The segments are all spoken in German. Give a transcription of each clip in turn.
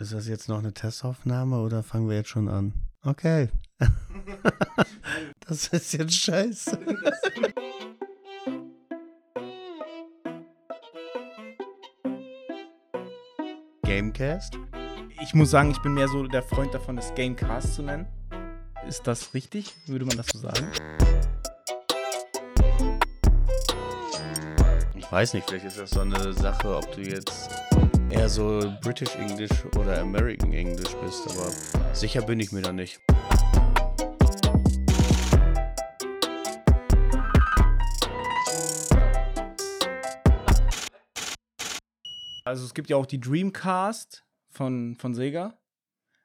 Ist das jetzt noch eine Testaufnahme oder fangen wir jetzt schon an? Okay. das ist jetzt scheiße. Gamecast? Ich muss sagen, ich bin mehr so der Freund davon, das Gamecast zu nennen. Ist das richtig? Würde man das so sagen? Ich weiß nicht, vielleicht ist das so eine Sache, ob du jetzt eher so British English oder American English bist, aber sicher bin ich mir da nicht. Also es gibt ja auch die Dreamcast von, von Sega.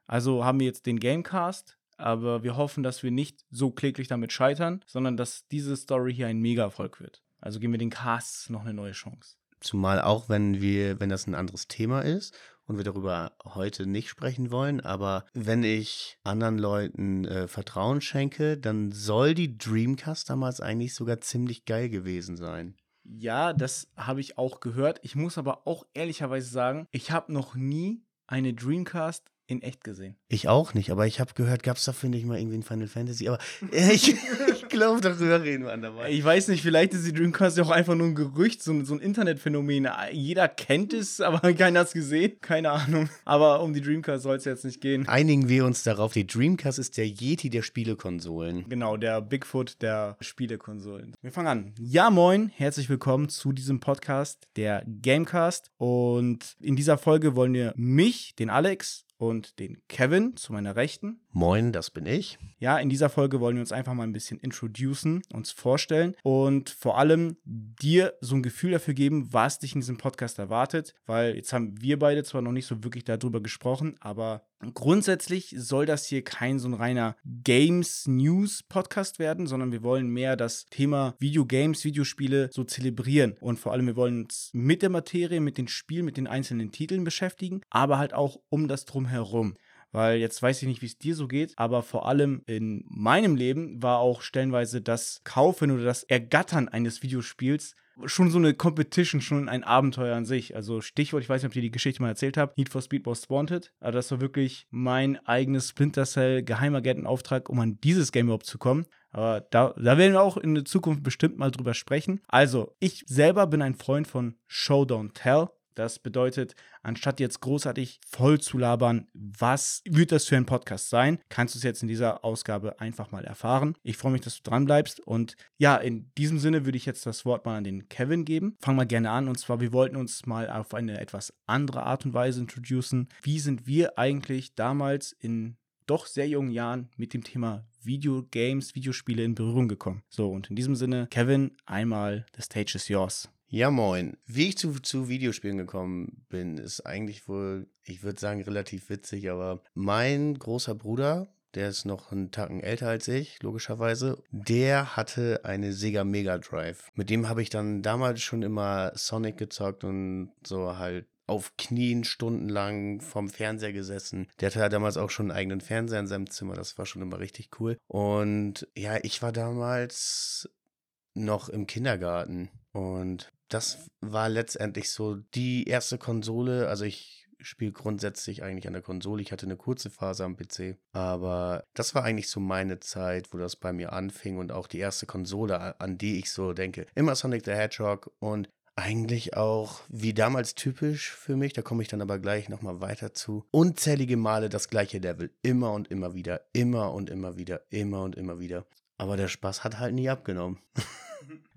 Also haben wir jetzt den Gamecast, aber wir hoffen, dass wir nicht so kläglich damit scheitern, sondern dass diese Story hier ein Mega-Erfolg wird. Also geben wir den Casts noch eine neue Chance. Zumal auch, wenn wir, wenn das ein anderes Thema ist und wir darüber heute nicht sprechen wollen, aber wenn ich anderen Leuten äh, Vertrauen schenke, dann soll die Dreamcast damals eigentlich sogar ziemlich geil gewesen sein. Ja, das habe ich auch gehört. Ich muss aber auch ehrlicherweise sagen, ich habe noch nie eine Dreamcast in echt gesehen. Ich auch nicht, aber ich habe gehört, gab es dafür nicht mal irgendwie ein Final Fantasy, aber ich, ich glaube, darüber reden wir andermal. Ich weiß nicht, vielleicht ist die Dreamcast ja auch einfach nur ein Gerücht, so, so ein Internetphänomen. Jeder kennt es, aber keiner hat es gesehen. Keine Ahnung. Aber um die Dreamcast soll es jetzt nicht gehen. Einigen wir uns darauf, die Dreamcast ist der Yeti der Spielekonsolen. Genau, der Bigfoot der Spielekonsolen. Wir fangen an. Ja, moin, herzlich willkommen zu diesem Podcast, der Gamecast. Und in dieser Folge wollen wir mich, den Alex, und den Kevin zu meiner Rechten. Moin, das bin ich. Ja, in dieser Folge wollen wir uns einfach mal ein bisschen introducen, uns vorstellen und vor allem dir so ein Gefühl dafür geben, was dich in diesem Podcast erwartet, weil jetzt haben wir beide zwar noch nicht so wirklich darüber gesprochen, aber grundsätzlich soll das hier kein so ein reiner Games News Podcast werden, sondern wir wollen mehr das Thema Videogames, Videospiele so zelebrieren. Und vor allem wir wollen uns mit der Materie, mit den Spielen, mit den einzelnen Titeln beschäftigen, aber halt auch um das drumherum weil jetzt weiß ich nicht, wie es dir so geht, aber vor allem in meinem Leben war auch stellenweise das Kaufen oder das Ergattern eines Videospiels schon so eine Competition, schon ein Abenteuer an sich. Also Stichwort, ich weiß nicht, ob ich dir die Geschichte mal erzählt habe, Need for Speed Most Wanted. Aber das war wirklich mein eigenes Splinter Cell Geheimagenten-Auftrag, um an dieses Game überhaupt zu kommen. Aber da, da werden wir auch in der Zukunft bestimmt mal drüber sprechen. Also, ich selber bin ein Freund von Show Don't Tell. Das bedeutet, anstatt jetzt großartig voll zu labern, was wird das für ein Podcast sein, kannst du es jetzt in dieser Ausgabe einfach mal erfahren. Ich freue mich, dass du dran bleibst. Und ja, in diesem Sinne würde ich jetzt das Wort mal an den Kevin geben. Fangen wir gerne an. Und zwar, wir wollten uns mal auf eine etwas andere Art und Weise introducen. Wie sind wir eigentlich damals in doch sehr jungen Jahren mit dem Thema Videogames, Videospiele in Berührung gekommen? So, und in diesem Sinne, Kevin, einmal, the stage is yours. Ja, moin. Wie ich zu, zu Videospielen gekommen bin, ist eigentlich wohl, ich würde sagen, relativ witzig, aber mein großer Bruder, der ist noch einen Tacken älter als ich, logischerweise, der hatte eine Sega Mega Drive. Mit dem habe ich dann damals schon immer Sonic gezockt und so halt auf Knien stundenlang vom Fernseher gesessen. Der hatte ja damals auch schon einen eigenen Fernseher in seinem Zimmer, das war schon immer richtig cool. Und ja, ich war damals noch im Kindergarten und das war letztendlich so die erste Konsole. Also ich spiele grundsätzlich eigentlich an der Konsole. Ich hatte eine kurze Phase am PC, aber das war eigentlich so meine Zeit, wo das bei mir anfing und auch die erste Konsole, an die ich so denke. Immer Sonic the Hedgehog und eigentlich auch wie damals typisch für mich, da komme ich dann aber gleich nochmal weiter zu. Unzählige Male das gleiche Level, immer und immer wieder, immer und immer wieder, immer und immer wieder. Aber der Spaß hat halt nie abgenommen.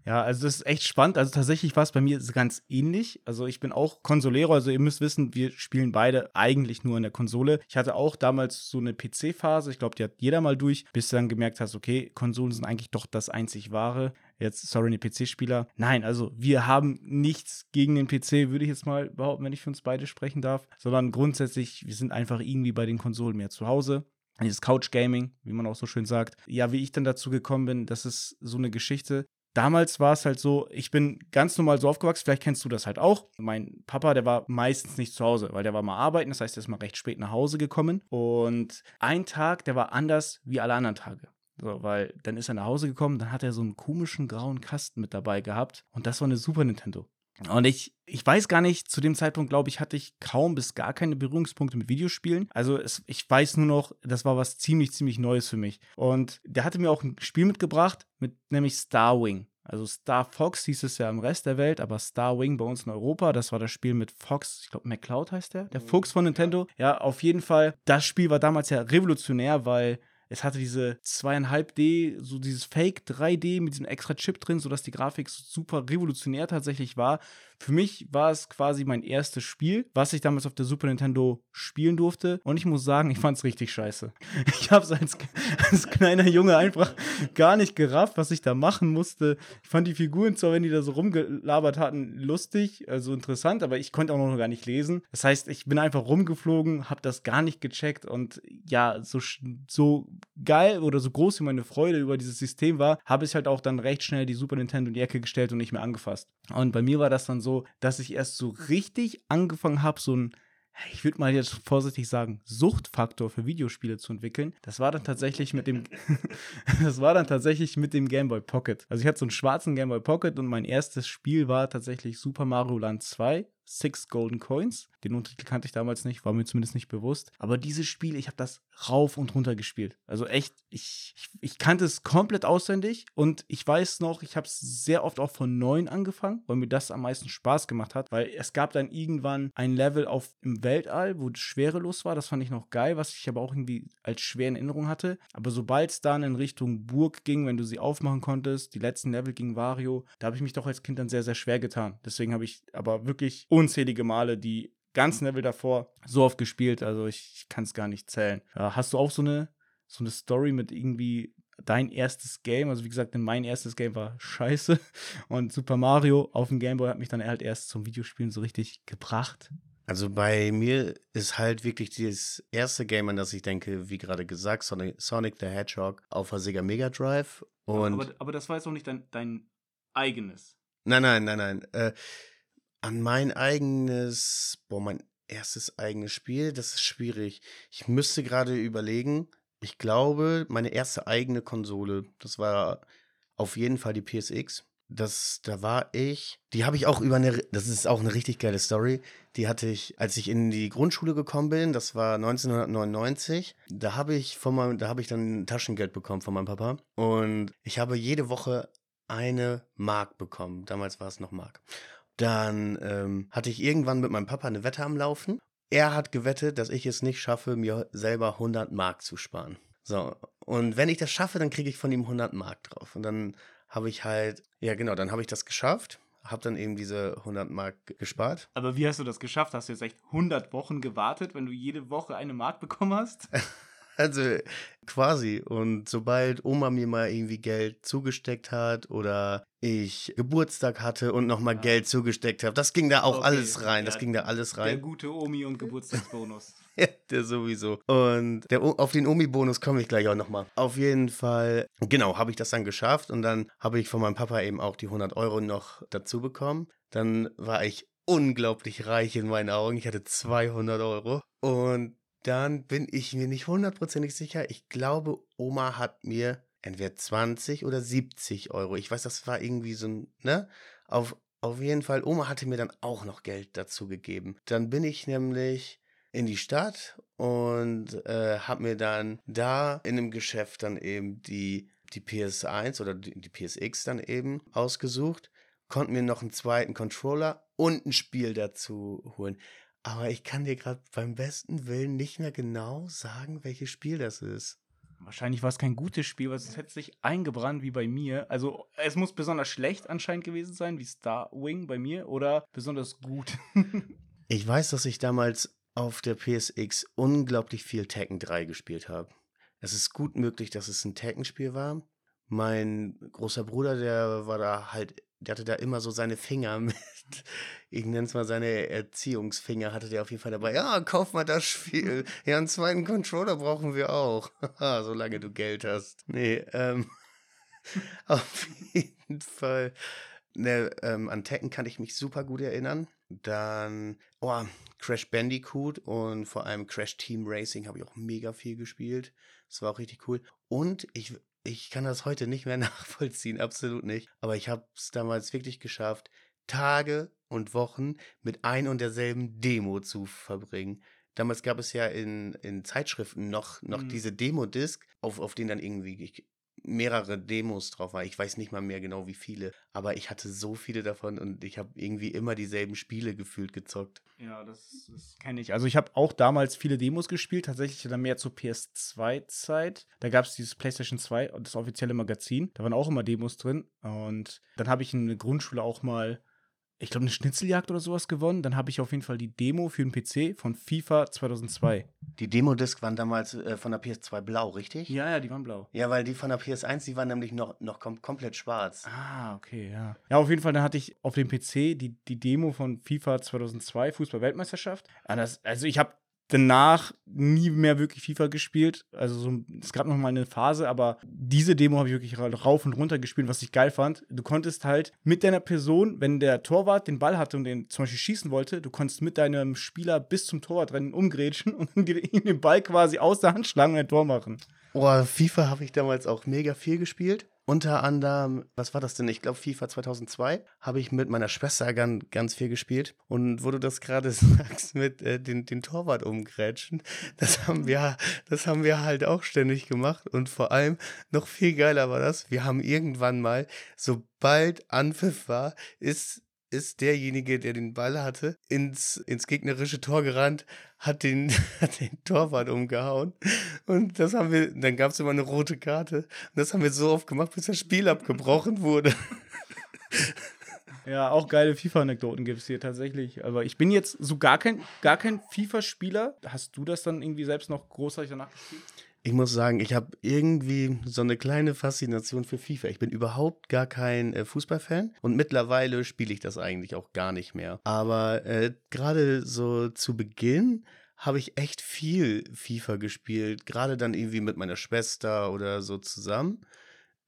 Ja, also das ist echt spannend. Also tatsächlich war es bei mir ganz ähnlich. Also ich bin auch Konsolero, also ihr müsst wissen, wir spielen beide eigentlich nur in der Konsole. Ich hatte auch damals so eine PC-Phase, ich glaube, die hat jeder mal durch, bis du dann gemerkt hast, okay, Konsolen sind eigentlich doch das einzig wahre. Jetzt, sorry, die PC-Spieler. Nein, also wir haben nichts gegen den PC, würde ich jetzt mal behaupten, wenn ich für uns beide sprechen darf, sondern grundsätzlich, wir sind einfach irgendwie bei den Konsolen mehr zu Hause dieses Couch Gaming, wie man auch so schön sagt. Ja, wie ich dann dazu gekommen bin, das ist so eine Geschichte damals war es halt so, ich bin ganz normal so aufgewachsen, vielleicht kennst du das halt auch. Mein Papa, der war meistens nicht zu Hause, weil der war mal arbeiten, das heißt, er ist mal recht spät nach Hause gekommen. Und ein Tag, der war anders wie alle anderen Tage. So, weil dann ist er nach Hause gekommen, dann hat er so einen komischen grauen Kasten mit dabei gehabt und das war eine Super Nintendo. Und ich, ich weiß gar nicht, zu dem Zeitpunkt, glaube ich, hatte ich kaum bis gar keine Berührungspunkte mit Videospielen. Also es, ich weiß nur noch, das war was ziemlich, ziemlich Neues für mich. Und der hatte mir auch ein Spiel mitgebracht, mit nämlich Starwing. Also Star Fox hieß es ja im Rest der Welt, aber Star Wing bei uns in Europa, das war das Spiel mit Fox, ich glaube McCloud heißt der, der mhm. Fuchs von Nintendo. Ja, auf jeden Fall. Das Spiel war damals ja revolutionär, weil es hatte diese 2,5D, so dieses Fake 3D mit diesem extra Chip drin, sodass die Grafik super revolutionär tatsächlich war. Für mich war es quasi mein erstes Spiel, was ich damals auf der Super Nintendo spielen durfte. Und ich muss sagen, ich fand es richtig scheiße. Ich habe es als, als kleiner Junge einfach gar nicht gerafft, was ich da machen musste. Ich fand die Figuren zwar, wenn die da so rumgelabert hatten, lustig, also interessant, aber ich konnte auch noch gar nicht lesen. Das heißt, ich bin einfach rumgeflogen, habe das gar nicht gecheckt und ja, so, so geil oder so groß wie meine Freude über dieses System war, habe ich halt auch dann recht schnell die Super Nintendo in die Ecke gestellt und nicht mehr angefasst. Und bei mir war das dann so, dass ich erst so richtig angefangen habe, so ein ich würde mal jetzt vorsichtig sagen, Suchtfaktor für Videospiele zu entwickeln. Das war dann tatsächlich mit dem, das war dann tatsächlich mit dem Game Boy Pocket. Also ich hatte so einen schwarzen Game Boy Pocket und mein erstes Spiel war tatsächlich Super Mario Land 2. Six Golden Coins. Den Untertitel kannte ich damals nicht, war mir zumindest nicht bewusst. Aber dieses Spiel, ich habe das rauf und runter gespielt. Also echt, ich, ich, ich, kannte es komplett auswendig und ich weiß noch, ich habe es sehr oft auch von neun angefangen, weil mir das am meisten Spaß gemacht hat, weil es gab dann irgendwann ein Level auf im Weltall, wo es schwerelos war. Das fand ich noch geil, was ich aber auch irgendwie als schwer in Erinnerung hatte. Aber sobald es dann in Richtung Burg ging, wenn du sie aufmachen konntest, die letzten Level gegen Wario, da habe ich mich doch als Kind dann sehr, sehr schwer getan. Deswegen habe ich aber wirklich unzählige Male die ganzen Level davor so oft gespielt, also ich, ich kann es gar nicht zählen. Hast du auch so eine, so eine Story mit irgendwie dein erstes Game? Also wie gesagt, mein erstes Game war scheiße und Super Mario auf dem Game Boy hat mich dann halt erst zum Videospielen so richtig gebracht. Also bei mir ist halt wirklich das erste Game, an das ich denke, wie gerade gesagt, Sonic, Sonic the Hedgehog auf der Sega Mega Drive. Und aber, aber das war jetzt auch nicht dein, dein eigenes. Nein, nein, nein, nein. Äh, an mein eigenes, boah, mein erstes eigenes Spiel, das ist schwierig. Ich müsste gerade überlegen. Ich glaube, meine erste eigene Konsole, das war auf jeden Fall die PSX. Das, da war ich, die habe ich auch über eine, das ist auch eine richtig geile Story. Die hatte ich, als ich in die Grundschule gekommen bin, das war 1999. Da habe ich von meinem, da habe ich dann Taschengeld bekommen von meinem Papa und ich habe jede Woche eine Mark bekommen. Damals war es noch Mark. Dann ähm, hatte ich irgendwann mit meinem Papa eine Wette am Laufen. Er hat gewettet, dass ich es nicht schaffe, mir selber 100 Mark zu sparen. So, und wenn ich das schaffe, dann kriege ich von ihm 100 Mark drauf. Und dann habe ich halt, ja genau, dann habe ich das geschafft, habe dann eben diese 100 Mark gespart. Aber wie hast du das geschafft? Hast du jetzt echt 100 Wochen gewartet, wenn du jede Woche eine Mark bekommen hast? Also quasi. Und sobald Oma mir mal irgendwie Geld zugesteckt hat oder ich Geburtstag hatte und nochmal ja. Geld zugesteckt habe, das ging da auch okay. alles rein. Das ging da alles rein. Der gute Omi und Geburtstagsbonus. ja, der sowieso. Und der, auf den Omi-Bonus komme ich gleich auch nochmal. Auf jeden Fall, genau, habe ich das dann geschafft und dann habe ich von meinem Papa eben auch die 100 Euro noch dazu bekommen. Dann war ich unglaublich reich in meinen Augen. Ich hatte 200 Euro. Und dann bin ich mir nicht hundertprozentig sicher. Ich glaube, Oma hat mir entweder 20 oder 70 Euro. Ich weiß, das war irgendwie so ein, ne? Auf, auf jeden Fall, Oma hatte mir dann auch noch Geld dazu gegeben. Dann bin ich nämlich in die Stadt und äh, habe mir dann da in einem Geschäft dann eben die, die PS1 oder die, die PSX dann eben ausgesucht, konnte mir noch einen zweiten Controller und ein Spiel dazu holen. Aber ich kann dir gerade beim besten Willen nicht mehr genau sagen, welches Spiel das ist. Wahrscheinlich war es kein gutes Spiel, weil es hätte sich eingebrannt wie bei mir. Also es muss besonders schlecht anscheinend gewesen sein, wie Star Wing bei mir, oder besonders gut. ich weiß, dass ich damals auf der PSX unglaublich viel Tekken 3 gespielt habe. Es ist gut möglich, dass es ein Tekken-Spiel war. Mein großer Bruder, der war da halt der hatte da immer so seine Finger mit, ich nenne es mal seine Erziehungsfinger, hatte der auf jeden Fall dabei. Ja, kauf mal das Spiel. Ja, einen zweiten Controller brauchen wir auch. Solange du Geld hast. Nee, ähm, auf jeden Fall. Ne, ähm, an Tekken kann ich mich super gut erinnern. Dann, oh, Crash Bandicoot und vor allem Crash Team Racing habe ich auch mega viel gespielt. Das war auch richtig cool. Und ich ich kann das heute nicht mehr nachvollziehen, absolut nicht. Aber ich habe es damals wirklich geschafft, Tage und Wochen mit ein und derselben Demo zu verbringen. Damals gab es ja in, in Zeitschriften noch, noch Mhm. diese Demo-Disc, auf, auf denen dann irgendwie ich, mehrere Demos drauf waren. Ich weiß nicht mal mehr genau wie viele, aber ich hatte so viele davon und ich habe irgendwie immer dieselben Spiele gefühlt gezockt. Ja, das, das kenne ich. Also ich habe auch damals viele Demos gespielt, tatsächlich dann mehr zur PS2-Zeit. Da gab es dieses PlayStation 2, das offizielle Magazin. Da waren auch immer Demos drin. Und dann habe ich in der Grundschule auch mal, ich glaube, eine Schnitzeljagd oder sowas gewonnen. Dann habe ich auf jeden Fall die Demo für den PC von FIFA 2002. Die Demo-Disc waren damals äh, von der PS2 blau, richtig? Ja, ja, die waren blau. Ja, weil die von der PS1, die waren nämlich noch, noch kom komplett schwarz. Ah, okay, ja. Ja, auf jeden Fall, dann hatte ich auf dem PC die, die Demo von FIFA 2002, Fußball-Weltmeisterschaft. Das- Also ich habe danach nie mehr wirklich FIFA gespielt. Also so, es gab noch mal eine Phase, aber diese Demo habe ich wirklich ra- rauf und runter gespielt, was ich geil fand. Du konntest halt mit deiner Person, wenn der Torwart den Ball hatte und den zum Beispiel schießen wollte, du konntest mit deinem Spieler bis zum Torwart rennen, umgrätschen und ihm den Ball quasi aus der Hand schlagen und ein Tor machen. Oh, FIFA habe ich damals auch mega viel gespielt. Unter anderem, was war das denn? Ich glaube, FIFA 2002 habe ich mit meiner Schwester ganz, ganz viel gespielt. Und wo du das gerade sagst, mit äh, den, den Torwart umgrätschen, das haben, wir, das haben wir halt auch ständig gemacht. Und vor allem, noch viel geiler war das, wir haben irgendwann mal, sobald Anpfiff war, ist ist derjenige, der den Ball hatte, ins, ins gegnerische Tor gerannt, hat den, hat den Torwart umgehauen. Und das haben wir, dann gab es immer eine rote Karte. Und das haben wir so oft gemacht, bis das Spiel abgebrochen wurde. Ja, auch geile FIFA-Anekdoten gibt es hier tatsächlich. Aber ich bin jetzt so gar kein, gar kein FIFA-Spieler. Hast du das dann irgendwie selbst noch großartig danach gespielt? Ich muss sagen, ich habe irgendwie so eine kleine Faszination für FIFA. Ich bin überhaupt gar kein äh, Fußballfan und mittlerweile spiele ich das eigentlich auch gar nicht mehr. Aber äh, gerade so zu Beginn habe ich echt viel FIFA gespielt, gerade dann irgendwie mit meiner Schwester oder so zusammen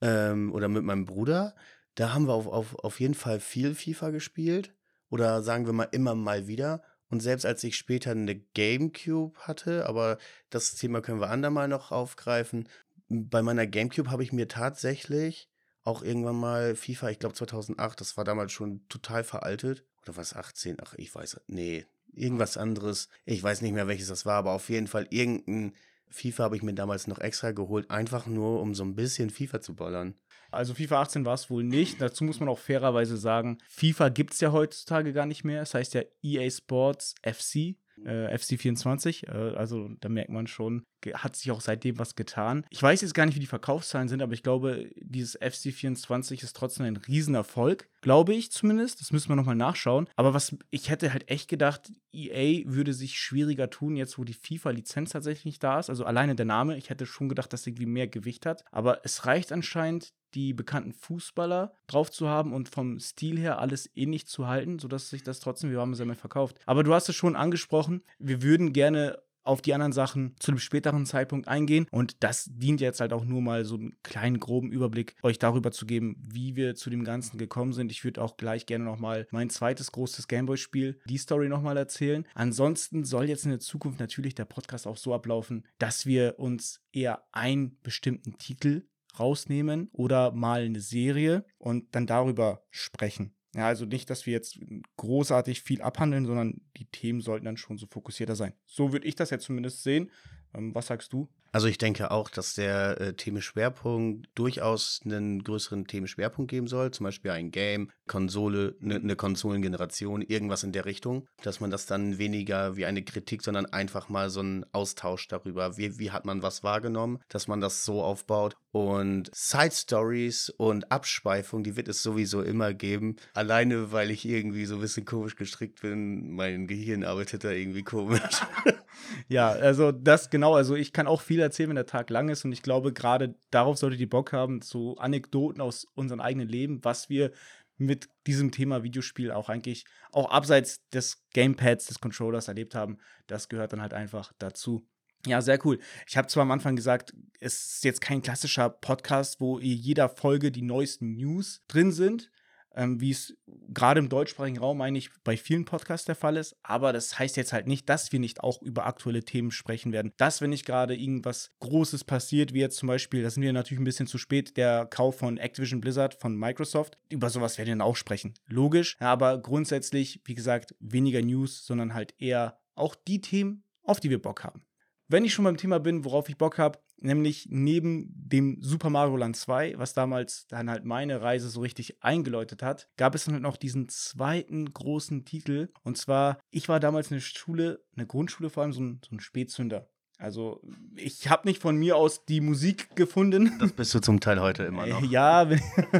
ähm, oder mit meinem Bruder. Da haben wir auf, auf, auf jeden Fall viel FIFA gespielt oder sagen wir mal immer mal wieder. Und selbst als ich später eine Gamecube hatte, aber das Thema können wir andermal noch aufgreifen. Bei meiner Gamecube habe ich mir tatsächlich auch irgendwann mal FIFA, ich glaube 2008, das war damals schon total veraltet. Oder was, 18? Ach, ich weiß, nee, irgendwas anderes. Ich weiß nicht mehr, welches das war, aber auf jeden Fall irgendein FIFA habe ich mir damals noch extra geholt, einfach nur, um so ein bisschen FIFA zu ballern. Also FIFA 18 war es wohl nicht. Dazu muss man auch fairerweise sagen, FIFA gibt es ja heutzutage gar nicht mehr. Es heißt ja EA Sports FC. Äh, FC24, äh, also da merkt man schon, hat sich auch seitdem was getan. Ich weiß jetzt gar nicht, wie die Verkaufszahlen sind, aber ich glaube, dieses FC24 ist trotzdem ein Riesenerfolg. Glaube ich zumindest. Das müssen wir nochmal nachschauen. Aber was ich hätte halt echt gedacht, EA würde sich schwieriger tun, jetzt wo die FIFA-Lizenz tatsächlich da ist. Also alleine der Name, ich hätte schon gedacht, dass irgendwie mehr Gewicht hat. Aber es reicht anscheinend, die bekannten Fußballer drauf zu haben und vom Stil her alles ähnlich zu halten, sodass sich das trotzdem wie warme Semmel verkauft. Aber du hast es schon angesprochen, wir würden gerne auf die anderen Sachen zu einem späteren Zeitpunkt eingehen. Und das dient jetzt halt auch nur mal so einen kleinen groben Überblick, euch darüber zu geben, wie wir zu dem Ganzen gekommen sind. Ich würde auch gleich gerne nochmal mein zweites großes Gameboy-Spiel, die Story nochmal erzählen. Ansonsten soll jetzt in der Zukunft natürlich der Podcast auch so ablaufen, dass wir uns eher einen bestimmten Titel rausnehmen oder mal eine Serie und dann darüber sprechen. Ja, also nicht, dass wir jetzt großartig viel abhandeln, sondern die Themen sollten dann schon so fokussierter sein. So würde ich das jetzt zumindest sehen. Ähm, was sagst du? Also ich denke auch, dass der äh, Themenschwerpunkt durchaus einen größeren Themenschwerpunkt geben soll. Zum Beispiel ein Game, Konsole, eine ne Konsolengeneration, irgendwas in der Richtung. Dass man das dann weniger wie eine Kritik, sondern einfach mal so einen Austausch darüber, wie, wie hat man was wahrgenommen, dass man das so aufbaut. Und Side Stories und Abschweifung, die wird es sowieso immer geben. Alleine, weil ich irgendwie so ein bisschen komisch gestrickt bin. Mein Gehirn arbeitet da irgendwie komisch. Ja, also das genau, also ich kann auch viel erzählen, wenn der Tag lang ist und ich glaube, gerade darauf solltet ihr Bock haben, so Anekdoten aus unserem eigenen Leben, was wir mit diesem Thema Videospiel auch eigentlich, auch abseits des Gamepads, des Controllers erlebt haben, das gehört dann halt einfach dazu. Ja, sehr cool. Ich habe zwar am Anfang gesagt, es ist jetzt kein klassischer Podcast, wo in jeder Folge die neuesten News drin sind, ähm, wie es gerade im deutschsprachigen Raum eigentlich bei vielen Podcasts der Fall ist. Aber das heißt jetzt halt nicht, dass wir nicht auch über aktuelle Themen sprechen werden. Dass, wenn nicht gerade irgendwas Großes passiert, wie jetzt zum Beispiel, da sind wir natürlich ein bisschen zu spät, der Kauf von Activision Blizzard von Microsoft, über sowas werden wir dann auch sprechen. Logisch, aber grundsätzlich, wie gesagt, weniger News, sondern halt eher auch die Themen, auf die wir Bock haben. Wenn ich schon beim Thema bin, worauf ich Bock habe, nämlich neben dem Super Mario Land 2, was damals dann halt meine Reise so richtig eingeläutet hat, gab es dann halt noch diesen zweiten großen Titel. Und zwar, ich war damals in der Schule, eine Grundschule vor allem, so ein, so ein Spätzünder. Also ich habe nicht von mir aus die Musik gefunden. Das bist du zum Teil heute immer noch. Ja,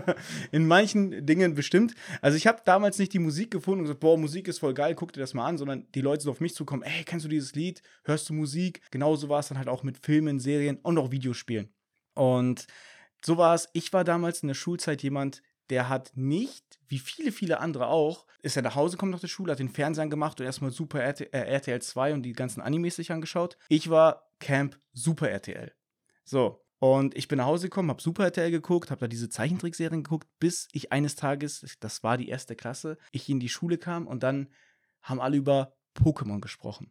in manchen Dingen bestimmt. Also ich habe damals nicht die Musik gefunden und gesagt, boah, Musik ist voll geil, guck dir das mal an, sondern die Leute sind auf mich zukommen, ey, kennst du dieses Lied? Hörst du Musik? Genauso war es dann halt auch mit Filmen, Serien und auch Videospielen. Und so war es. Ich war damals in der Schulzeit jemand, der hat nicht, wie viele, viele andere auch, ist er nach Hause gekommen nach der Schule, hat den Fernseher gemacht und erstmal Super RT, äh, RTL 2 und die ganzen Animes sich angeschaut. Ich war Camp Super RTL. So. Und ich bin nach Hause gekommen, habe Super RTL geguckt, habe da diese Zeichentrickserien geguckt, bis ich eines Tages, das war die erste Klasse, ich in die Schule kam und dann haben alle über Pokémon gesprochen.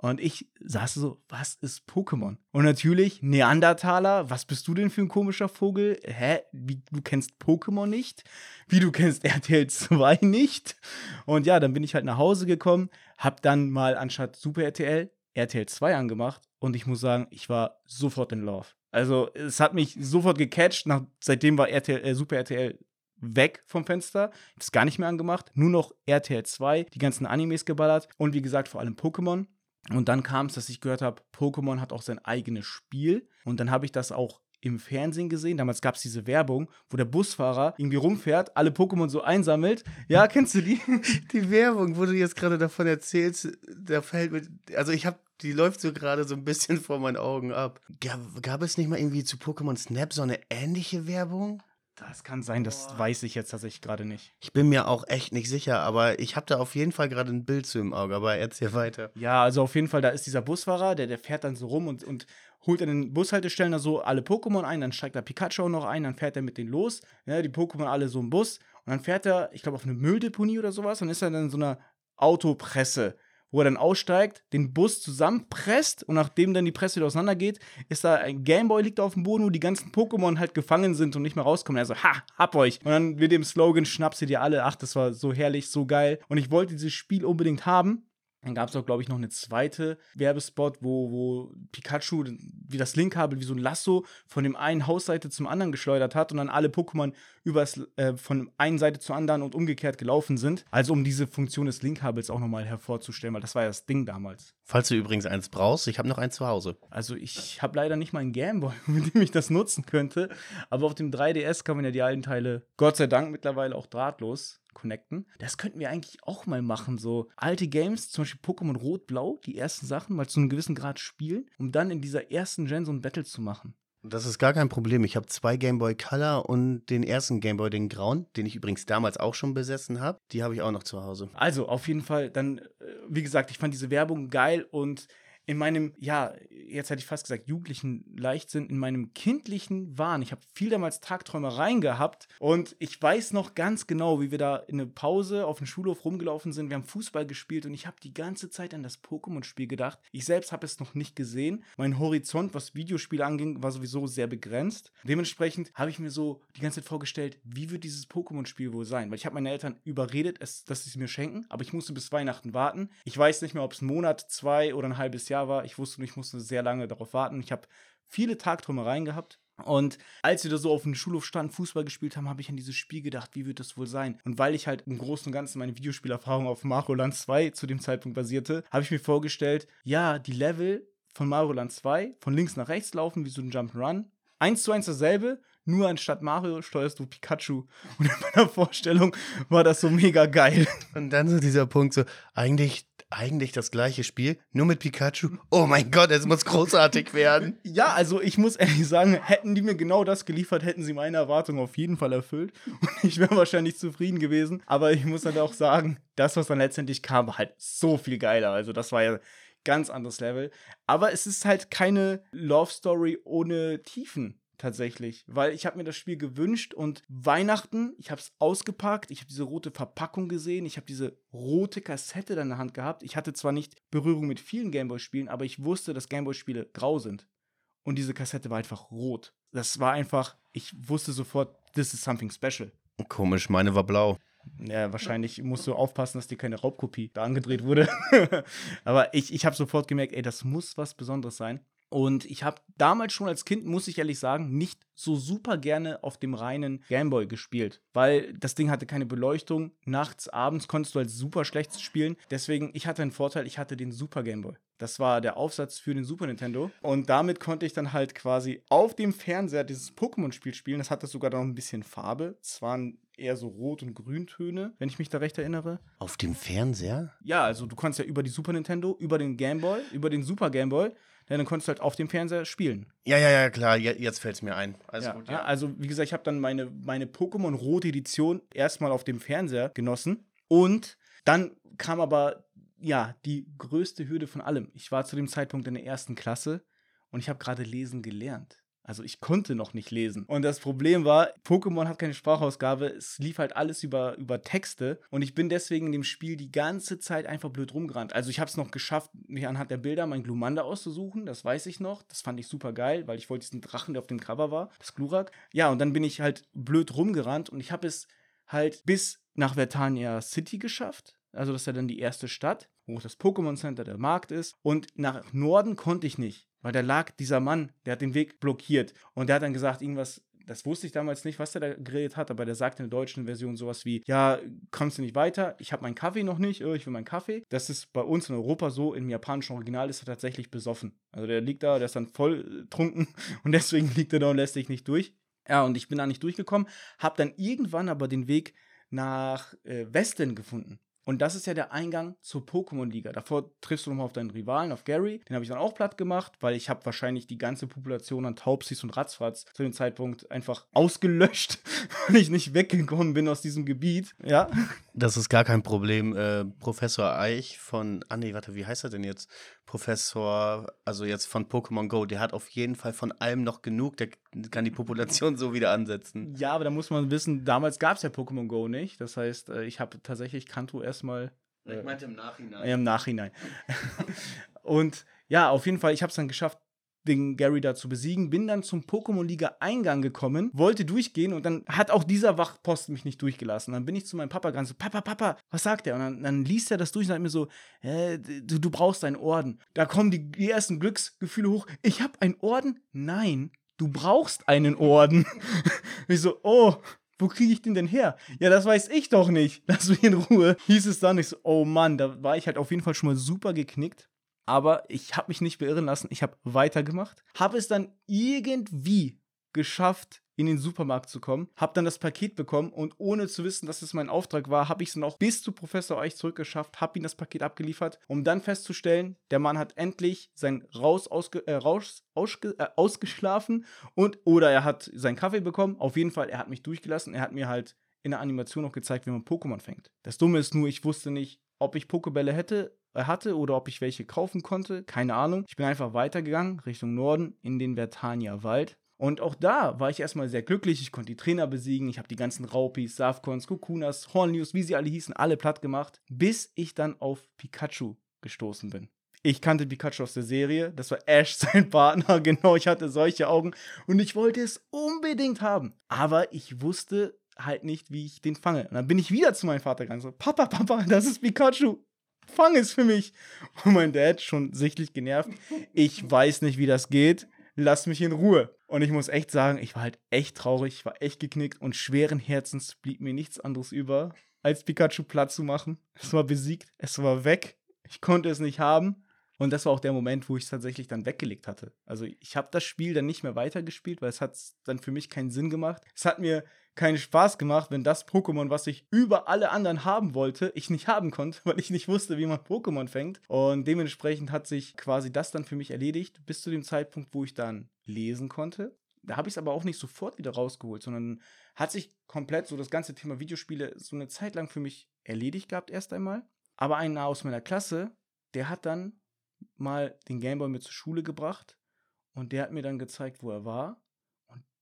Und ich saß so, was ist Pokémon? Und natürlich, Neandertaler, was bist du denn für ein komischer Vogel? Hä? Wie, du kennst Pokémon nicht? Wie du kennst RTL 2 nicht? Und ja, dann bin ich halt nach Hause gekommen, hab dann mal anstatt Super RTL RTL 2 angemacht und ich muss sagen, ich war sofort in Love. Also, es hat mich sofort gecatcht. Nach, seitdem war RTL, äh, Super RTL weg vom Fenster. Ich es gar nicht mehr angemacht. Nur noch RTL 2, die ganzen Animes geballert und wie gesagt, vor allem Pokémon. Und dann kam es, dass ich gehört habe, Pokémon hat auch sein eigenes Spiel. Und dann habe ich das auch im Fernsehen gesehen. Damals gab es diese Werbung, wo der Busfahrer irgendwie rumfährt, alle Pokémon so einsammelt. Ja, kennst du die? Die Werbung, wo du jetzt gerade davon erzählst, da fällt mir. Also ich habe die läuft so gerade so ein bisschen vor meinen Augen ab. Gab, gab, es nicht mal irgendwie zu Pokémon Snap so eine ähnliche Werbung? Das kann sein, das Boah. weiß ich jetzt tatsächlich gerade nicht. Ich bin mir auch echt nicht sicher, aber ich habe da auf jeden Fall gerade ein Bild zu im Auge, aber erzähl weiter. Ja, also auf jeden Fall, da ist dieser Busfahrer, der, der fährt dann so rum und, und holt an den Bushaltestellen da so alle Pokémon ein, dann steigt da Pikachu noch ein, dann fährt er mit denen los, ja, die Pokémon alle so im Bus und dann fährt er, ich glaube, auf eine Mülldeponie oder sowas und ist er dann in so einer Autopresse wo er dann aussteigt, den Bus zusammenpresst und nachdem dann die Presse wieder auseinandergeht, ist da ein Gameboy liegt auf dem Boden, wo die ganzen Pokémon halt gefangen sind und nicht mehr rauskommen. Er so, ha, hab euch. Und dann wird dem Slogan, schnapp sie dir alle. Ach, das war so herrlich, so geil. Und ich wollte dieses Spiel unbedingt haben. Dann gab es auch, glaube ich, noch eine zweite Werbespot, wo, wo Pikachu wie das Linkkabel, wie so ein Lasso von dem einen Hausseite zum anderen geschleudert hat und dann alle Pokémon übers, äh, von einer Seite zur anderen und umgekehrt gelaufen sind. Also um diese Funktion des Linkkabels auch nochmal hervorzustellen, weil das war ja das Ding damals. Falls du übrigens eins brauchst, ich habe noch eins zu Hause. Also ich habe leider nicht mal einen Gameboy, mit dem ich das nutzen könnte. Aber auf dem 3DS kann man ja die alten Teile, Gott sei Dank, mittlerweile auch drahtlos connecten. Das könnten wir eigentlich auch mal machen. So alte Games, zum Beispiel Pokémon Rot-Blau, die ersten Sachen mal zu einem gewissen Grad spielen, um dann in dieser ersten Gen so ein Battle zu machen. Das ist gar kein Problem. Ich habe zwei Game Boy Color und den ersten Game Boy, den grauen, den ich übrigens damals auch schon besessen habe. Die habe ich auch noch zu Hause. Also auf jeden Fall, dann, äh, wie gesagt, ich fand diese Werbung geil und in meinem, ja, jetzt hätte ich fast gesagt, jugendlichen Leichtsinn, in meinem kindlichen Wahn. Ich habe viel damals Tagträumereien gehabt und ich weiß noch ganz genau, wie wir da in der Pause auf dem Schulhof rumgelaufen sind. Wir haben Fußball gespielt und ich habe die ganze Zeit an das Pokémon-Spiel gedacht. Ich selbst habe es noch nicht gesehen. Mein Horizont, was Videospiele anging, war sowieso sehr begrenzt. Dementsprechend habe ich mir so die ganze Zeit vorgestellt, wie wird dieses Pokémon-Spiel wohl sein? Weil ich habe meine Eltern überredet, es, dass sie es mir schenken, aber ich musste bis Weihnachten warten. Ich weiß nicht mehr, ob es ein Monat, zwei oder ein halbes Jahr Jahr war. Ich wusste, ich musste sehr lange darauf warten. Ich habe viele Tagträumereien gehabt. Und als wir da so auf dem Schulhof standen, Fußball gespielt haben, habe ich an dieses Spiel gedacht, wie wird das wohl sein? Und weil ich halt im Großen und Ganzen meine Videospielerfahrung auf Mario Land 2 zu dem Zeitpunkt basierte, habe ich mir vorgestellt, ja, die Level von Mario Land 2 von links nach rechts laufen, wie so ein Jump'n'Run. Eins zu eins dasselbe, nur anstatt Mario steuerst du Pikachu. Und in meiner Vorstellung war das so mega geil. Und dann so dieser Punkt, so, eigentlich eigentlich das gleiche Spiel, nur mit Pikachu. Oh mein Gott, es muss großartig werden. Ja, also ich muss ehrlich sagen, hätten die mir genau das geliefert, hätten sie meine Erwartungen auf jeden Fall erfüllt. Und ich wäre wahrscheinlich zufrieden gewesen. Aber ich muss halt auch sagen, das, was dann letztendlich kam, war halt so viel geiler. Also das war ja ganz anderes Level. Aber es ist halt keine Love Story ohne Tiefen tatsächlich, weil ich habe mir das Spiel gewünscht und Weihnachten, ich habe es ausgepackt, ich habe diese rote Verpackung gesehen, ich habe diese rote Kassette dann in der Hand gehabt. Ich hatte zwar nicht Berührung mit vielen Gameboy-Spielen, aber ich wusste, dass Gameboy-Spiele grau sind. Und diese Kassette war einfach rot. Das war einfach, ich wusste sofort, this is something special. Komisch, meine war blau. Ja, wahrscheinlich musst du aufpassen, dass dir keine Raubkopie da angedreht wurde. aber ich, ich habe sofort gemerkt, ey, das muss was Besonderes sein. Und ich habe damals schon als Kind, muss ich ehrlich sagen, nicht so super gerne auf dem reinen Gameboy gespielt, weil das Ding hatte keine Beleuchtung. Nachts, abends konntest du halt super schlecht spielen. Deswegen, ich hatte einen Vorteil, ich hatte den Super Gameboy. Das war der Aufsatz für den Super Nintendo. Und damit konnte ich dann halt quasi auf dem Fernseher dieses Pokémon-Spiel spielen. Das hatte sogar noch ein bisschen Farbe. Es waren eher so Rot- und Grüntöne, wenn ich mich da recht erinnere. Auf dem Fernseher? Ja, also du konntest ja über die Super Nintendo, über den Gameboy, über den Super Gameboy dann konntest du halt auf dem Fernseher spielen. Ja, ja, ja, klar, jetzt fällt es mir ein. Also, ja, gut, ja. also wie gesagt, ich habe dann meine, meine Pokémon Rot Edition erstmal auf dem Fernseher genossen und dann kam aber ja die größte Hürde von allem. Ich war zu dem Zeitpunkt in der ersten Klasse und ich habe gerade lesen gelernt. Also ich konnte noch nicht lesen. Und das Problem war, Pokémon hat keine Sprachausgabe, es lief halt alles über, über Texte und ich bin deswegen in dem Spiel die ganze Zeit einfach blöd rumgerannt. Also ich habe es noch geschafft, mich anhand der Bilder mein Glumanda auszusuchen, das weiß ich noch. Das fand ich super geil, weil ich wollte diesen Drachen, der auf dem Cover war, das Glurak. Ja, und dann bin ich halt blöd rumgerannt und ich habe es halt bis nach Vertania City geschafft. Also das ist ja dann die erste Stadt, wo das Pokémon Center der Markt ist. Und nach Norden konnte ich nicht. Weil da lag dieser Mann, der hat den Weg blockiert. Und der hat dann gesagt, irgendwas, das wusste ich damals nicht, was der da geredet hat, aber der sagt in der deutschen Version sowas wie, ja, kommst du nicht weiter, ich habe meinen Kaffee noch nicht, oh, ich will meinen Kaffee. Das ist bei uns in Europa so, im japanischen Original ist er tatsächlich besoffen. Also der liegt da, der ist dann voll äh, trunken und deswegen liegt er da und lässt sich nicht durch. Ja, und ich bin da nicht durchgekommen, habe dann irgendwann aber den Weg nach äh, Westen gefunden. Und das ist ja der Eingang zur Pokémon-Liga. Davor triffst du nochmal auf deinen Rivalen, auf Gary. Den habe ich dann auch platt gemacht, weil ich habe wahrscheinlich die ganze Population an Taubsis und Ratzfatz zu dem Zeitpunkt einfach ausgelöscht, weil ich nicht weggekommen bin aus diesem Gebiet. Ja. Das ist gar kein Problem. Äh, Professor Eich von, ah nee, warte, wie heißt er denn jetzt? Professor, also jetzt von Pokémon Go, der hat auf jeden Fall von allem noch genug, der kann die Population so wieder ansetzen. Ja, aber da muss man wissen, damals gab es ja Pokémon Go nicht. Das heißt, äh, ich habe tatsächlich Kanto erstmal. Äh, ich meinte im Nachhinein. Im Nachhinein. Und ja, auf jeden Fall, ich habe es dann geschafft, den Gary da zu besiegen, bin dann zum Pokémon-Liga-Eingang gekommen, wollte durchgehen und dann hat auch dieser Wachposten mich nicht durchgelassen. Dann bin ich zu meinem Papa ganz so, Papa, Papa, was sagt er? Und dann, dann liest er das durch und sagt mir so, äh, du, du brauchst einen Orden. Da kommen die, die ersten Glücksgefühle hoch. Ich habe einen Orden? Nein, du brauchst einen Orden. ich so, oh, wo kriege ich den denn her? Ja, das weiß ich doch nicht. Lass mich in Ruhe. Hieß es dann. Ich so, oh Mann, da war ich halt auf jeden Fall schon mal super geknickt. Aber ich habe mich nicht beirren lassen. Ich habe weitergemacht. Habe es dann irgendwie geschafft, in den Supermarkt zu kommen. Habe dann das Paket bekommen und ohne zu wissen, dass es mein Auftrag war, habe ich es dann auch bis zu Professor Eich zurückgeschafft, habe ihm das Paket abgeliefert, um dann festzustellen, der Mann hat endlich sein Raus, ausge, äh, raus ausge, äh, ausgeschlafen und oder er hat seinen Kaffee bekommen. Auf jeden Fall, er hat mich durchgelassen. Er hat mir halt in der Animation noch gezeigt, wie man Pokémon fängt. Das Dumme ist nur, ich wusste nicht, ob ich Pokebälle hätte hatte oder ob ich welche kaufen konnte. Keine Ahnung. Ich bin einfach weitergegangen Richtung Norden in den Vertania Wald. Und auch da war ich erstmal sehr glücklich. Ich konnte die Trainer besiegen. Ich habe die ganzen Raupis, Safcons, Kokunas, Hornlius, wie sie alle hießen, alle platt gemacht, bis ich dann auf Pikachu gestoßen bin. Ich kannte Pikachu aus der Serie. Das war Ash, sein Partner. Genau, ich hatte solche Augen und ich wollte es unbedingt haben. Aber ich wusste halt nicht, wie ich den fange. Und dann bin ich wieder zu meinem Vater gegangen. So, Papa, Papa, das ist Pikachu fang es für mich. Und mein Dad, schon sichtlich genervt, ich weiß nicht, wie das geht, lass mich in Ruhe. Und ich muss echt sagen, ich war halt echt traurig, ich war echt geknickt und schweren Herzens blieb mir nichts anderes über, als Pikachu platt zu machen. Es war besiegt, es war weg, ich konnte es nicht haben. Und das war auch der Moment, wo ich es tatsächlich dann weggelegt hatte. Also ich habe das Spiel dann nicht mehr weitergespielt, weil es hat dann für mich keinen Sinn gemacht. Es hat mir keinen Spaß gemacht, wenn das Pokémon, was ich über alle anderen haben wollte, ich nicht haben konnte, weil ich nicht wusste, wie man Pokémon fängt. Und dementsprechend hat sich quasi das dann für mich erledigt, bis zu dem Zeitpunkt, wo ich dann lesen konnte. Da habe ich es aber auch nicht sofort wieder rausgeholt, sondern hat sich komplett so das ganze Thema Videospiele so eine Zeit lang für mich erledigt gehabt, erst einmal. Aber einer aus meiner Klasse, der hat dann mal den Gameboy mit zur Schule gebracht und der hat mir dann gezeigt, wo er war.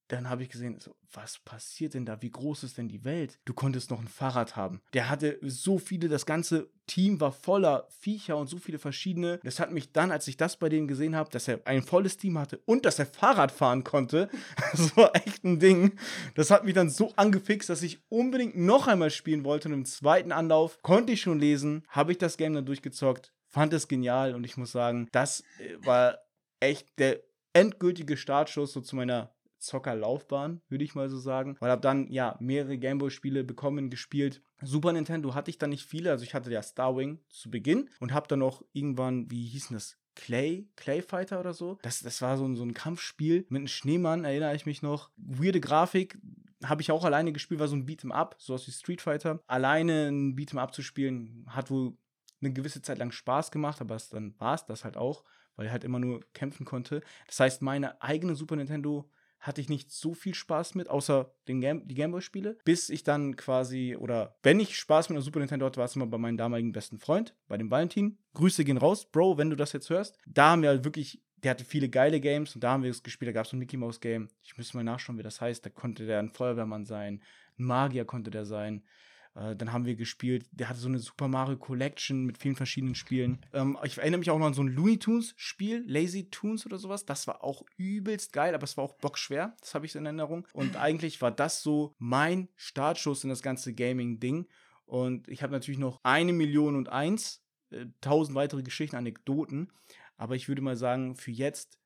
Dann habe ich gesehen, so, was passiert denn da? Wie groß ist denn die Welt? Du konntest noch ein Fahrrad haben. Der hatte so viele, das ganze Team war voller Viecher und so viele verschiedene. Das hat mich dann, als ich das bei denen gesehen habe, dass er ein volles Team hatte und dass er Fahrrad fahren konnte, das war echt ein Ding. Das hat mich dann so angefixt, dass ich unbedingt noch einmal spielen wollte. Und im zweiten Anlauf konnte ich schon lesen, habe ich das Game dann durchgezockt, fand es genial und ich muss sagen, das äh, war echt der endgültige Startschuss so zu meiner Zockerlaufbahn, würde ich mal so sagen. Weil habe dann ja mehrere Gameboy-Spiele bekommen, gespielt. Super Nintendo hatte ich dann nicht viele, also ich hatte ja Starwing zu Beginn und habe dann noch irgendwann, wie hieß denn das? Clay, Clay Fighter oder so. Das, das war so ein, so ein Kampfspiel mit einem Schneemann, erinnere ich mich noch. Weirde Grafik, habe ich auch alleine gespielt, war so ein Beat'em Up, sowas wie Street Fighter. Alleine ein Beat'em Up zu spielen, hat wohl eine gewisse Zeit lang Spaß gemacht, aber es, dann war es das halt auch, weil er halt immer nur kämpfen konnte. Das heißt, meine eigene Super Nintendo hatte ich nicht so viel Spaß mit, außer den Game die Gameboy-Spiele, bis ich dann quasi, oder wenn ich Spaß mit einer Super Nintendo hatte, war es immer bei meinem damaligen besten Freund, bei dem Valentin. Grüße gehen raus, Bro, wenn du das jetzt hörst. Da haben wir halt wirklich, der hatte viele geile Games und da haben wir es gespielt. Da gab es ein Mickey Mouse Game. Ich müsste mal nachschauen, wie das heißt. Da konnte der ein Feuerwehrmann sein, ein Magier konnte der sein. Äh, dann haben wir gespielt, der hatte so eine Super Mario Collection mit vielen verschiedenen Spielen. Ähm, ich erinnere mich auch noch an so ein Looney Tunes Spiel, Lazy Tunes oder sowas. Das war auch übelst geil, aber es war auch bockschwer. Das habe ich in Erinnerung. Und eigentlich war das so mein Startschuss in das ganze Gaming-Ding. Und ich habe natürlich noch eine Million und eins, äh, tausend weitere Geschichten, Anekdoten. Aber ich würde mal sagen, für jetzt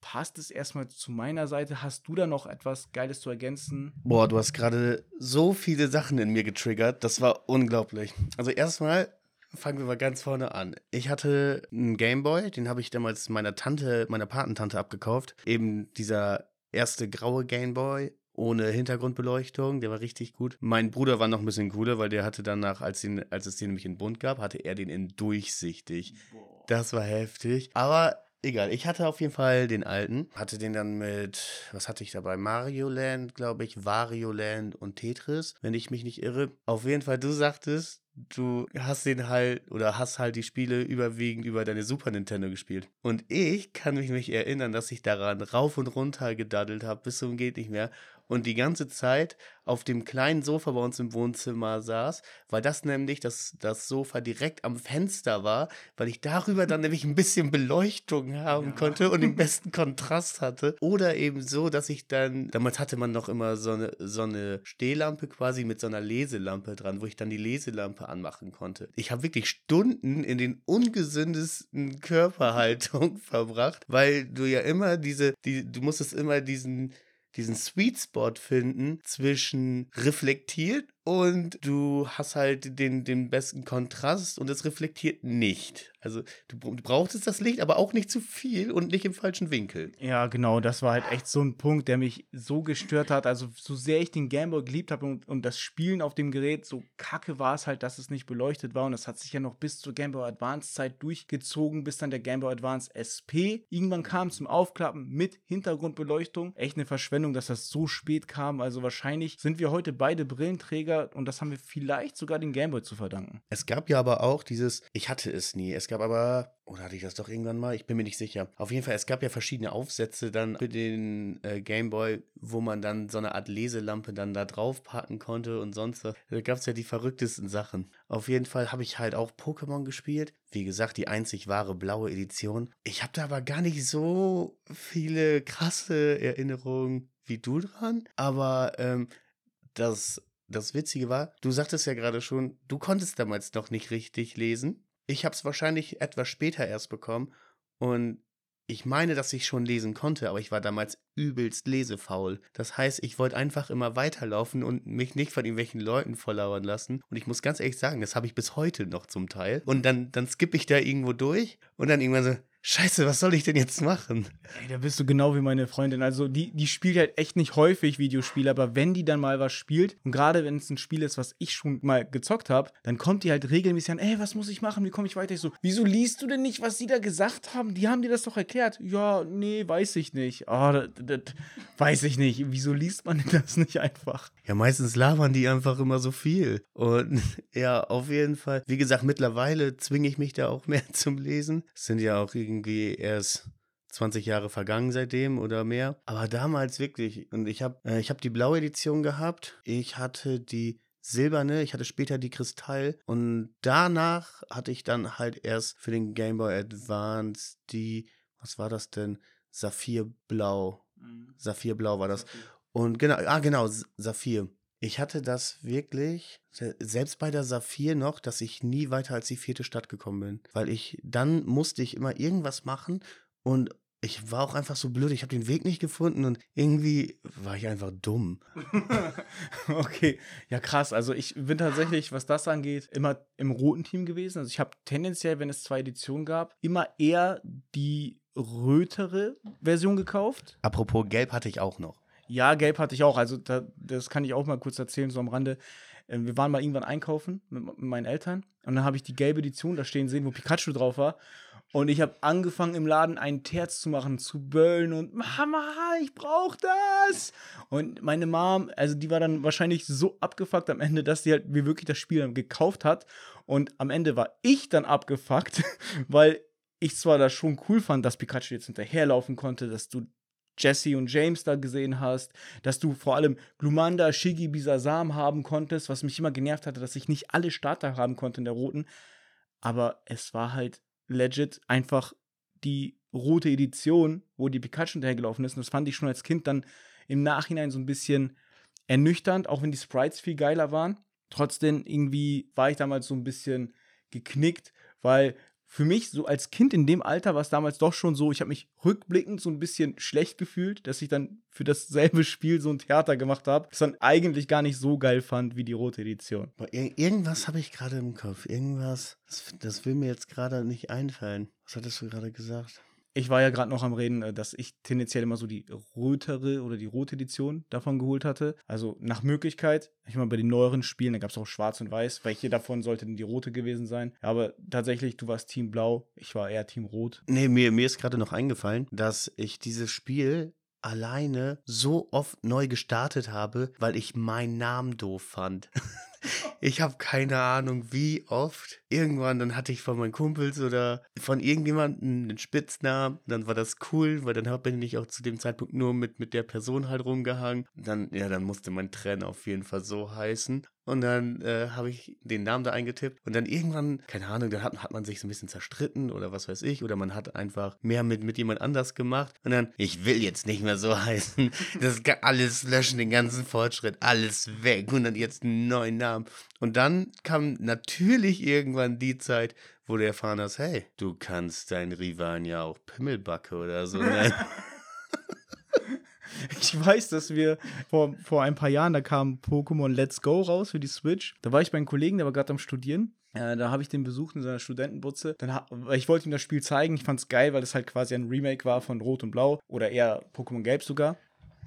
passt es erstmal zu meiner Seite. Hast du da noch etwas Geiles zu ergänzen? Boah, du hast gerade so viele Sachen in mir getriggert. Das war unglaublich. Also erstmal fangen wir mal ganz vorne an. Ich hatte einen Gameboy, den habe ich damals meiner Tante, meiner Patentante abgekauft. Eben dieser erste graue Gameboy ohne Hintergrundbeleuchtung, der war richtig gut. Mein Bruder war noch ein bisschen cooler, weil der hatte danach, als, den, als es den nämlich in bunt gab, hatte er den in durchsichtig. Boah. Das war heftig. Aber Egal, ich hatte auf jeden Fall den alten. Hatte den dann mit, was hatte ich dabei? Mario Land, glaube ich, Wario Land und Tetris, wenn ich mich nicht irre. Auf jeden Fall, du sagtest, du hast den halt oder hast halt die Spiele überwiegend über deine Super Nintendo gespielt. Und ich kann mich nicht erinnern, dass ich daran rauf und runter gedaddelt habe, bis zum geht nicht mehr und die ganze Zeit auf dem kleinen Sofa bei uns im Wohnzimmer saß, weil das nämlich das, das Sofa direkt am Fenster war, weil ich darüber dann nämlich ein bisschen Beleuchtung haben ja. konnte und den besten Kontrast hatte. Oder eben so, dass ich dann, damals hatte man noch immer so eine, so eine Stehlampe quasi mit so einer Leselampe dran, wo ich dann die Leselampe anmachen konnte. Ich habe wirklich Stunden in den ungesündesten Körperhaltung verbracht, weil du ja immer diese, die, du musstest immer diesen diesen Sweet Spot finden zwischen reflektiert und du hast halt den, den besten Kontrast und es reflektiert nicht. Also du, du brauchtest das Licht, aber auch nicht zu viel und nicht im falschen Winkel. Ja, genau, das war halt echt so ein Punkt, der mich so gestört hat. Also so sehr ich den Gameboy geliebt habe und, und das Spielen auf dem Gerät, so kacke war es halt, dass es nicht beleuchtet war und das hat sich ja noch bis zur Gameboy Advance Zeit durchgezogen, bis dann der Gameboy Advance SP irgendwann kam zum Aufklappen mit Hintergrundbeleuchtung. Echt eine Verschwendung, dass das so spät kam. Also wahrscheinlich sind wir heute beide Brillenträger und das haben wir vielleicht sogar den Gameboy zu verdanken. Es gab ja aber auch dieses, ich hatte es nie, es gab aber, oder hatte ich das doch irgendwann mal? Ich bin mir nicht sicher. Auf jeden Fall, es gab ja verschiedene Aufsätze dann für den äh, Gameboy, wo man dann so eine Art Leselampe dann da drauf packen konnte und sonst was. Da gab es ja die verrücktesten Sachen. Auf jeden Fall habe ich halt auch Pokémon gespielt. Wie gesagt, die einzig wahre blaue Edition. Ich habe da aber gar nicht so viele krasse Erinnerungen wie du dran. Aber ähm, das das Witzige war, du sagtest ja gerade schon, du konntest damals noch nicht richtig lesen. Ich habe es wahrscheinlich etwas später erst bekommen und ich meine, dass ich schon lesen konnte, aber ich war damals übelst lesefaul. Das heißt, ich wollte einfach immer weiterlaufen und mich nicht von irgendwelchen Leuten volllauern lassen. Und ich muss ganz ehrlich sagen, das habe ich bis heute noch zum Teil. Und dann, dann skippe ich da irgendwo durch und dann irgendwann so, Scheiße, was soll ich denn jetzt machen? Ey, da bist du genau wie meine Freundin. Also, die, die spielt halt echt nicht häufig Videospiele, aber wenn die dann mal was spielt, und gerade wenn es ein Spiel ist, was ich schon mal gezockt habe, dann kommt die halt regelmäßig an, ey, was muss ich machen? Wie komme ich weiter? Ich so, wieso liest du denn nicht, was die da gesagt haben? Die haben dir das doch erklärt. Ja, nee, weiß ich nicht. Oh, das, das weiß ich nicht. Wieso liest man das nicht einfach? Ja, meistens labern die einfach immer so viel. Und ja, auf jeden Fall. Wie gesagt, mittlerweile zwinge ich mich da auch mehr zum Lesen. Es sind ja auch irgendwie irgendwie erst 20 Jahre vergangen seitdem oder mehr. Aber damals wirklich. Und ich habe äh, hab die blaue Edition gehabt. Ich hatte die silberne, ich hatte später die Kristall und danach hatte ich dann halt erst für den Game Boy Advance die, was war das denn? Saphirblau. Mhm. Saphirblau war das. Und genau, ah genau, Saphir. Ich hatte das wirklich, selbst bei der Saphir noch, dass ich nie weiter als die vierte Stadt gekommen bin. Weil ich, dann musste ich immer irgendwas machen und ich war auch einfach so blöd, ich habe den Weg nicht gefunden und irgendwie war ich einfach dumm. okay, ja krass. Also ich bin tatsächlich, was das angeht, immer im roten Team gewesen. Also ich habe tendenziell, wenn es zwei Editionen gab, immer eher die rötere Version gekauft. Apropos Gelb hatte ich auch noch. Ja, Gelb hatte ich auch. Also da, das kann ich auch mal kurz erzählen, so am Rande. Ähm, wir waren mal irgendwann einkaufen mit, mit meinen Eltern und dann habe ich die gelbe Edition da stehen sehen, wo Pikachu drauf war. Und ich habe angefangen im Laden einen Terz zu machen, zu böllen und Mama, ich brauche das. Und meine Mom, also die war dann wahrscheinlich so abgefuckt am Ende, dass sie halt mir wirklich das Spiel dann gekauft hat. Und am Ende war ich dann abgefuckt, weil ich zwar das schon cool fand, dass Pikachu jetzt hinterherlaufen konnte, dass du Jesse und James da gesehen hast, dass du vor allem Glumanda, Shigi, Bisasam haben konntest, was mich immer genervt hatte, dass ich nicht alle Starter haben konnte in der roten. Aber es war halt legit einfach die rote Edition, wo die Pikachu hinterhergelaufen ist. Und das fand ich schon als Kind dann im Nachhinein so ein bisschen ernüchternd, auch wenn die Sprites viel geiler waren. Trotzdem irgendwie war ich damals so ein bisschen geknickt, weil für mich, so als Kind in dem Alter, war es damals doch schon so, ich habe mich rückblickend so ein bisschen schlecht gefühlt, dass ich dann für dasselbe Spiel so ein Theater gemacht habe, das dann eigentlich gar nicht so geil fand wie die rote Edition. Ir irgendwas habe ich gerade im Kopf. Irgendwas, das, das will mir jetzt gerade nicht einfallen. Was hattest du gerade gesagt? Ich war ja gerade noch am Reden, äh, dass ich tendenziell immer so die rötere oder die rote Edition davon geholt hatte. Also nach Möglichkeit. Ich meine, bei den neueren Spielen, da gab es auch schwarz und weiß. Welche davon sollte denn die rote gewesen sein? Aber tatsächlich, du warst Team Blau, ich war eher Team Rot. Nee, mir, mir ist gerade noch eingefallen, dass ich dieses Spiel alleine so oft neu gestartet habe, weil ich meinen Namen doof fand. ich habe keine Ahnung, wie oft. Irgendwann, dann hatte ich von meinen Kumpels oder von irgendjemandem einen Spitznamen. Dann war das cool, weil dann bin ich auch zu dem Zeitpunkt nur mit, mit der Person halt rumgehangen. Dann, ja, dann musste mein Trainer auf jeden Fall so heißen. Und dann äh, habe ich den Namen da eingetippt. Und dann irgendwann, keine Ahnung, dann hat, hat man sich so ein bisschen zerstritten oder was weiß ich. Oder man hat einfach mehr mit, mit jemand anders gemacht. Und dann, ich will jetzt nicht mehr so heißen. Das kann alles löschen, den ganzen Fortschritt, alles weg. Und dann jetzt einen neuen Namen. Und dann kam natürlich irgendwann die Zeit, wo du erfahren hast, hey, du kannst deinen Rivalen ja auch Pimmelbacke oder so nennen. Ich weiß, dass wir vor, vor ein paar Jahren, da kam Pokémon Let's Go raus für die Switch. Da war ich bei einem Kollegen, der war gerade am Studieren. Äh, da habe ich den besucht in seiner Studentenbutze. Dann ich wollte ihm das Spiel zeigen. Ich fand es geil, weil es halt quasi ein Remake war von Rot und Blau oder eher Pokémon Gelb sogar.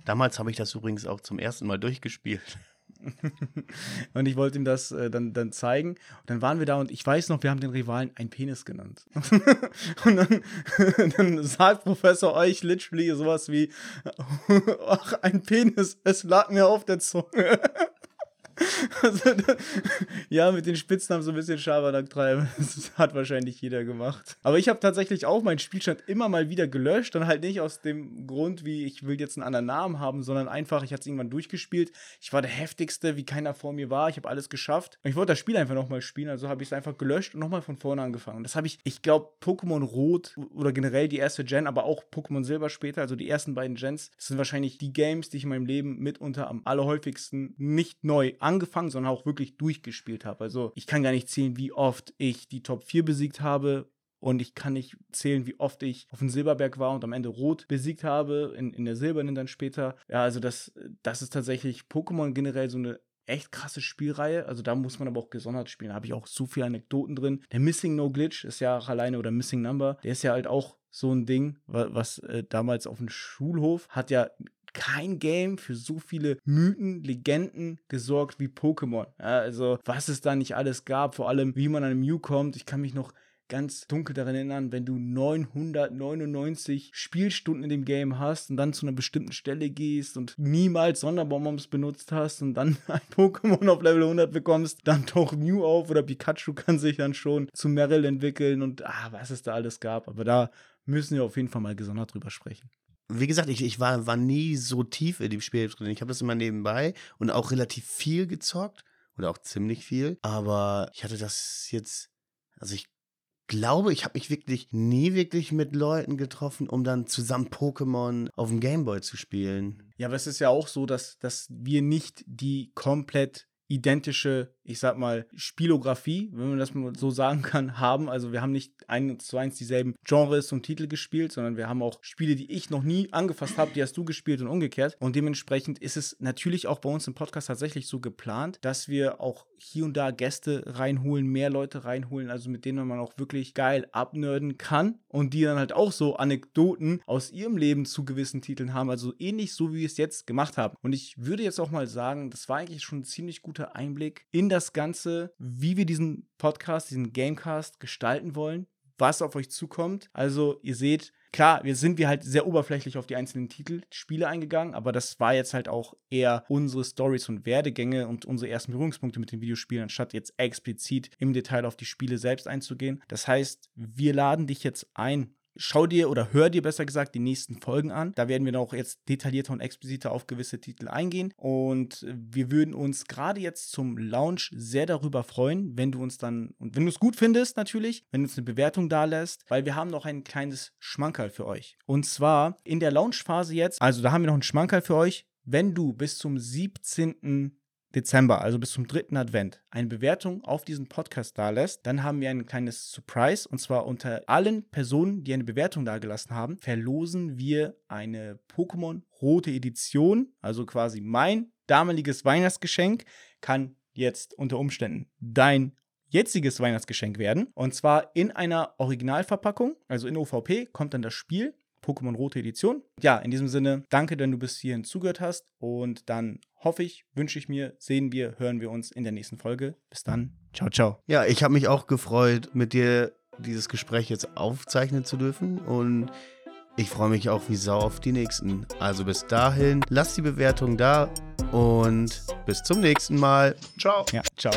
Damals habe ich das übrigens auch zum ersten Mal durchgespielt. und ich wollte ihm das äh, dann, dann zeigen. Und dann waren wir da und ich weiß noch, wir haben den Rivalen ein Penis genannt. und dann, dann sagt Professor euch literally sowas wie: Ach, ein Penis, es lag mir auf der Zunge. Ja, mit den Spitznamen so ein bisschen Schabernack treiben. Das hat wahrscheinlich jeder gemacht. Aber ich habe tatsächlich auch meinen Spielstand immer mal wieder gelöscht. Dann halt nicht aus dem Grund, wie ich will jetzt einen anderen Namen haben, sondern einfach, ich hatte es irgendwann durchgespielt. Ich war der heftigste, wie keiner vor mir war. Ich habe alles geschafft. Und ich wollte das Spiel einfach nochmal spielen. Also habe ich es einfach gelöscht und nochmal von vorne angefangen. Und das habe ich, ich glaube, Pokémon Rot oder generell die erste Gen, aber auch Pokémon Silber später, also die ersten beiden Gens, sind wahrscheinlich die Games, die ich in meinem Leben mitunter am allerhäufigsten nicht neu angefangen angefangen, sondern auch wirklich durchgespielt habe. Also ich kann gar nicht zählen, wie oft ich die Top 4 besiegt habe. Und ich kann nicht zählen, wie oft ich auf dem Silberberg war und am Ende Rot besiegt habe, in, in der Silbernen dann später. Ja, also das, das ist tatsächlich Pokémon generell so eine echt krasse Spielreihe. Also da muss man aber auch gesondert spielen. Da habe ich auch so viele Anekdoten drin. Der Missing No Glitch ist ja auch alleine oder Missing Number. Der ist ja halt auch so ein Ding, was äh, damals auf dem Schulhof hat ja kein Game für so viele Mythen, Legenden gesorgt wie Pokémon. Also, was es da nicht alles gab, vor allem wie man an einem Mew kommt. Ich kann mich noch ganz dunkel daran erinnern, wenn du 999 Spielstunden in dem Game hast und dann zu einer bestimmten Stelle gehst und niemals Sonderbonbons benutzt hast und dann ein Pokémon auf Level 100 bekommst, dann taucht Mew auf oder Pikachu kann sich dann schon zu Meryl entwickeln und ah, was es da alles gab. Aber da müssen wir auf jeden Fall mal gesondert drüber sprechen. Wie gesagt, ich, ich war, war nie so tief in dem Spiel drin. Ich habe das immer nebenbei und auch relativ viel gezockt oder auch ziemlich viel. Aber ich hatte das jetzt, also ich glaube, ich habe mich wirklich nie wirklich mit Leuten getroffen, um dann zusammen Pokémon auf dem Gameboy zu spielen. Ja, aber es ist ja auch so, dass, dass wir nicht die komplett identische, ich sag mal, Spielografie, wenn man das mal so sagen kann, haben. Also wir haben nicht eins zu eins dieselben Genres und Titel gespielt, sondern wir haben auch Spiele, die ich noch nie angefasst habe, die hast du gespielt und umgekehrt. Und dementsprechend ist es natürlich auch bei uns im Podcast tatsächlich so geplant, dass wir auch hier und da Gäste reinholen, mehr Leute reinholen, also mit denen man auch wirklich geil abnörden kann und die dann halt auch so Anekdoten aus ihrem Leben zu gewissen Titeln haben. Also ähnlich so, wie wir es jetzt gemacht haben. Und ich würde jetzt auch mal sagen, das war eigentlich schon ein ziemlich guter guter Einblick in das Ganze, wie wir diesen Podcast, diesen Gamecast gestalten wollen, was auf euch zukommt. Also ihr seht, klar, wir sind wir halt sehr oberflächlich auf die einzelnen Titel, Spiele eingegangen, aber das war jetzt halt auch eher unsere Stories und Werdegänge und unsere ersten Berührungspunkte mit den Videospielen, anstatt jetzt explizit im Detail auf die Spiele selbst einzugehen. Das heißt, wir laden dich jetzt ein, schau dir oder hör dir besser gesagt die nächsten Folgen an. Da werden wir auch jetzt detaillierter und expliziter auf gewisse Titel eingehen. Und wir würden uns gerade jetzt zum Launch sehr darüber freuen, wenn du uns dann, und wenn du es gut findest natürlich, wenn du uns eine Bewertung da lässt, weil wir haben noch ein kleines Schmankerl für euch. Und zwar in der Launchphase jetzt, also da haben wir noch ein Schmankerl für euch. Wenn du bis zum 17. Dezember, also bis zum dritten Advent, eine Bewertung auf diesen Podcast da lässt, dann haben wir ein kleines Surprise. Und zwar unter allen Personen, die eine Bewertung dagelassen haben, verlosen wir eine Pokémon Rote Edition. Also quasi mein damaliges Weihnachtsgeschenk kann jetzt unter Umständen dein jetziges Weihnachtsgeschenk werden. Und zwar in einer Originalverpackung, also in OVP, kommt dann das Spiel Pokémon Rote Edition. Ja, in diesem Sinne, danke, dass du bis hierhin zugehört hast und dann hoffe ich, wünsche ich mir, sehen wir, hören wir uns in der nächsten Folge. Bis dann. Ciao, ciao. Ja, ich habe mich auch gefreut, mit dir dieses Gespräch jetzt aufzeichnen zu dürfen und ich freue mich auch wie Sau auf die nächsten. Also bis dahin, lass die Bewertung da und bis zum nächsten Mal. Ciao. Ja, ciao.